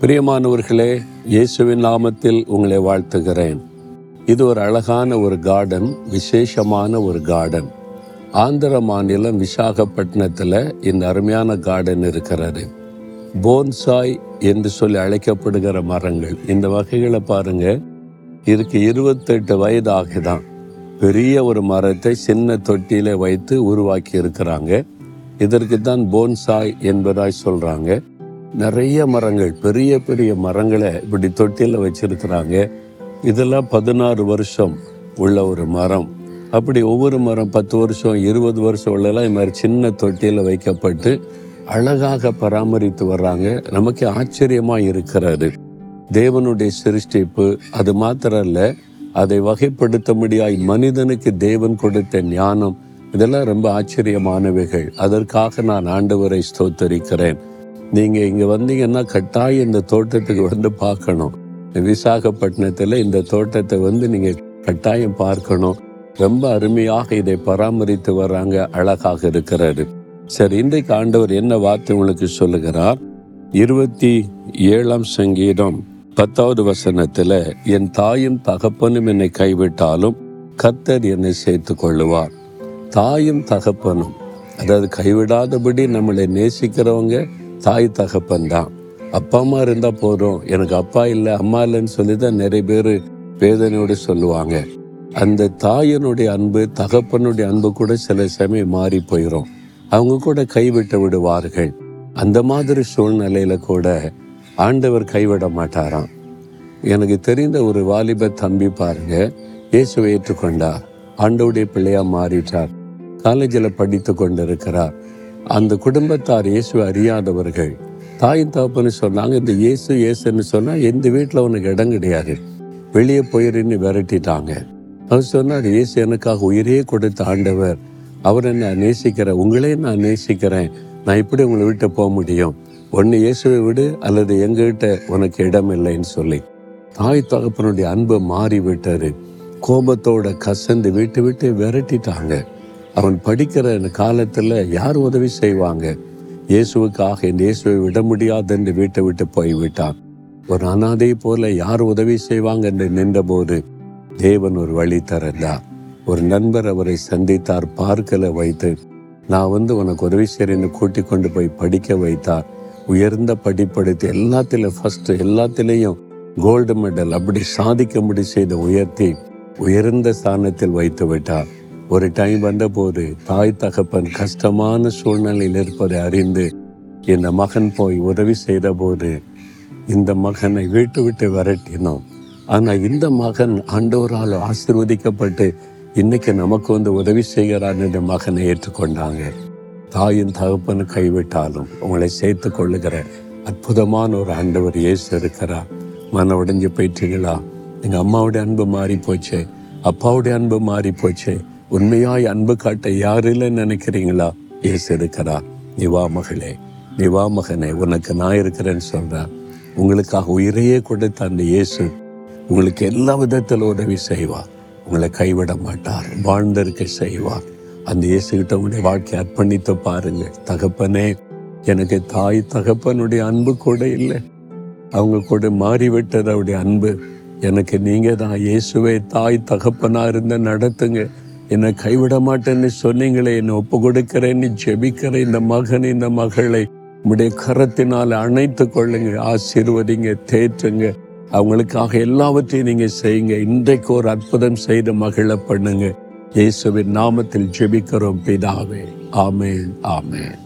பிரியமானவர்களே இயேசுவின் நாமத்தில் உங்களை வாழ்த்துகிறேன். இது ஒரு அழகான ஒரு கார்டன் விசேஷமான ஒரு கார்டன் ஆந்திர மாநிலம் விசாகப்பட்டினத்தில் இந்த அருமையான கார்டன் இருக்கிறது. போன்சாய் என்று சொல்லி அழைக்கப்படுகிற மரங்கள். இந்த வகைகளை பாருங்க. இதுக்கு இருபத்தெட்டு வயது ஆகிதான். பெரிய ஒரு மரத்தை சின்ன தொட்டியில வைத்து உருவாக்கி இருக்கிறாங்க. இதற்கு தான் போன்சாய் என்பதாய் சொல்றாங்க. நிறைய மரங்கள் பெரிய பெரிய மரங்களை இப்படி தொட்டியில் வச்சிருக்கிறாங்க. இதெல்லாம் பதினாறு வருஷம் உள்ள ஒரு மரம். அப்படி ஒவ்வொரு மரம் பத்து வருஷம் இருபது வருஷம் உள்ளலாம் இது மாதிரி சின்ன தொட்டியில் வைக்கப்பட்டு அழகாக பராமரித்து வர்றாங்க. நமக்கு ஆச்சரியமாக இருக்கிறது. தேவனுடைய சிருஷ்டிப்பு அது மாத்திரம் இல்லை அதை வகைப்படுத்த முடியாய் மனிதனுக்கு தேவன் கொடுத்த ஞானம் இதெல்லாம் ரொம்ப ஆச்சரியமானவைகள். அதற்காக நான் ஆண்டவரை ஸ்தோத்தரிக்கிறேன். நீங்கள் இங்கே வந்தீங்கன்னா கட்டாயம் இந்த தோட்டத்துக்கு வந்து பார்க்கணும். விசாகப்பட்டினத்தில் இந்த தோட்டத்தை வந்து நீங்கள் கட்டாயம் பார்க்கணும். ரொம்ப அருமையாக இதை பராமரித்து வர்றாங்க அழகாக இருக்கிறாரு. சரி இன்றைக்கு ஆண்டவர் என்ன வார்த்தை உங்களுக்கு சொல்லுகிறார்? இருபத்தி ஏழாம் சங்கீதம் பத்தாவது வசனத்தில் என் தாயும் தகப்பனும் என்னை கைவிட்டாலும் கத்தர் என்னை சேர்த்து கொள்ளுவார் தாயும் தகப்பனும் அதாவது கைவிடாதபடி நம்மளை நேசிக்கிறவங்க தாய் தகப்பன் தான். அப்பா அம்மா இருந்தால் போதும். எனக்கு அப்பா இல்லை அம்மா இல்லைன்னு சொல்லி தான் நிறைய பேர் வேதனையோடு சொல்லுவாங்க. அந்த தாயனுடைய அன்பு தகப்பனுடைய அன்பு கூட சில சமயம் மாறி போயிடும் அவங்க கூட கைவிட்டு விடுவார்கள். அந்த மாதிரி சூழ்நிலையில கூட ஆண்டவர் கைவிட மாட்டாராம். எனக்கு தெரிந்த ஒரு வாலிப தம்பி பாருங்க இயேசுவை ஏற்றுக்கொண்டார். ஆண்டவுடைய பிள்ளையா மாறிட்டார். காலேஜில் படித்து கொண்டிருக்கிறார். அந்த குடும்பத்தார் இயேசு அறியாதவர்கள். தாயின் தகப்பன்னு சொன்னாங்க இந்த இயேசு இயேசுன்னு சொன்னால் எந்த வீட்டில் உனக்கு இடம் கிடையாது. வெளியே போயிருன்னு விரட்டிட்டாங்க. அவர் சொன்னார் இயேசு எனக்காக உயிரே கொடுத்த ஆண்டவர். அவர் என்ன நேசிக்கிறேன் உங்களே நான் நேசிக்கிறேன். நான் எப்படி உங்களை விட்டு போக முடியும். ஒன்று இயேசுவை விடு அல்லது எங்ககிட்ட உனக்கு இடம் இல்லைன்னு சொல்லி. தாய் தகப்பனுடைய அன்பு மாறி விட்டாரு கோபத்தோட கசந்து விட்டு விட்டு விரட்டிட்டாங்க. அவன் படிக்கிற காலத்தில் யார் உதவி செய்வாங்க? இயேசுவுக்காக இந்த இயேசுவை விட முடியாது என்று வீட்டை விட்டு போய்விட்டான். ஒரு அனாதை போல யார் உதவி செய்வாங்க என்று நின்றபோது தேவன் ஒரு வழி திறந்தார். ஒரு நண்பர் அவரை சந்தித்தார் பார்க்கல வைத்து நான் வந்து உனக்கு உதவி செய்யறேன்னு கூட்டி கொண்டு போய் படிக்க வைத்தார். உயர்ந்த படிப்படுத்தி எல்லாத்திலும் ஃபர்ஸ்ட் எல்லாத்திலையும் கோல்டு மெடல் அப்படி சாதிக்கும்படி செய்த உயர்த்தி உயர்ந்த ஸ்தானத்தில் வைத்து விட்டார். ஒரு டைம் வந்தபோது தாய் தகப்பன் கஷ்டமான சூழ்நிலையில் இருப்பதை அறிந்து இந்த மகன் போய் உதவி செய்த போது இந்த மகனை வீட்டு விட்டு விரட்டினோம். ஆனால் இந்த மகன் ஆண்டோரால் ஆசிர்வதிக்கப்பட்டு இன்னைக்கு நமக்கு வந்து உதவி செய்கிறான் என்ற மகனை ஏற்றுக்கொண்டாங்க. தாயின் தகப்பனு கைவிட்டாலும் உங்களை சேர்த்து கொள்ளுகிற அற்புதமான ஒரு ஆண்டவர் இயேசு இருக்கிறார். மன உடைஞ்சு போயிட்டீங்களா? எங்கள் அம்மாவுடைய அன்பு மாறி போச்சு அப்பாவுடைய அன்பு மாறி போச்சு உண்மையாய் அன்பு காட்ட யாரு இல்லைன்னு நினைக்கிறீங்களா? இயேசு இருக்கிறார் நிவா மகளே. நிவா மகனே. உனக்கு நான் இருக்கிறேன்னு சொல்றார். உங்களுக்காக உயிரையே கொடுத்த அந்த இயேசு உங்களுக்கு எல்லா விதத்தில் உதவி செய்வார். உங்களை கைவிட மாட்டார். வாழ்ந்திருக்க செய்வார். அந்த இயேசுகிட்ட உங்களுடைய வாழ்க்கையை அர்ப்பணித்து பாருங்க தகப்பனே எனக்கு தாய் தகப்பனுடைய அன்பு கூட இல்லை. அவங்க கூட மாறிவிட்டது அவருடைய அன்பு எனக்கு நீங்க தான் இயேசுவே தாய் தகப்பனாக இருந்த நடத்துங்க. என்னை கைவிட மாட்டேன்னு சொன்னீங்களே என்னை ஒப்பு கொடுக்கிறேன்னு ஜெபிக்கிற இந்த மகன் இந்த மகளை உடைய கரத்தினால் அணைத்து கொள்ளுங்க ஆசீர்வதிங்க தேற்றுங்க. அவங்களுக்காக எல்லாவற்றையும் நீங்க செய்யுங்க. இன்றைக்கு ஒரு அற்புதம் செய்து மகளை பண்ணுங்க. இயேசுவின் நாமத்தில் ஜெபிக்கிறோம் பிதாவே. ஆமேன் ஆமேன்.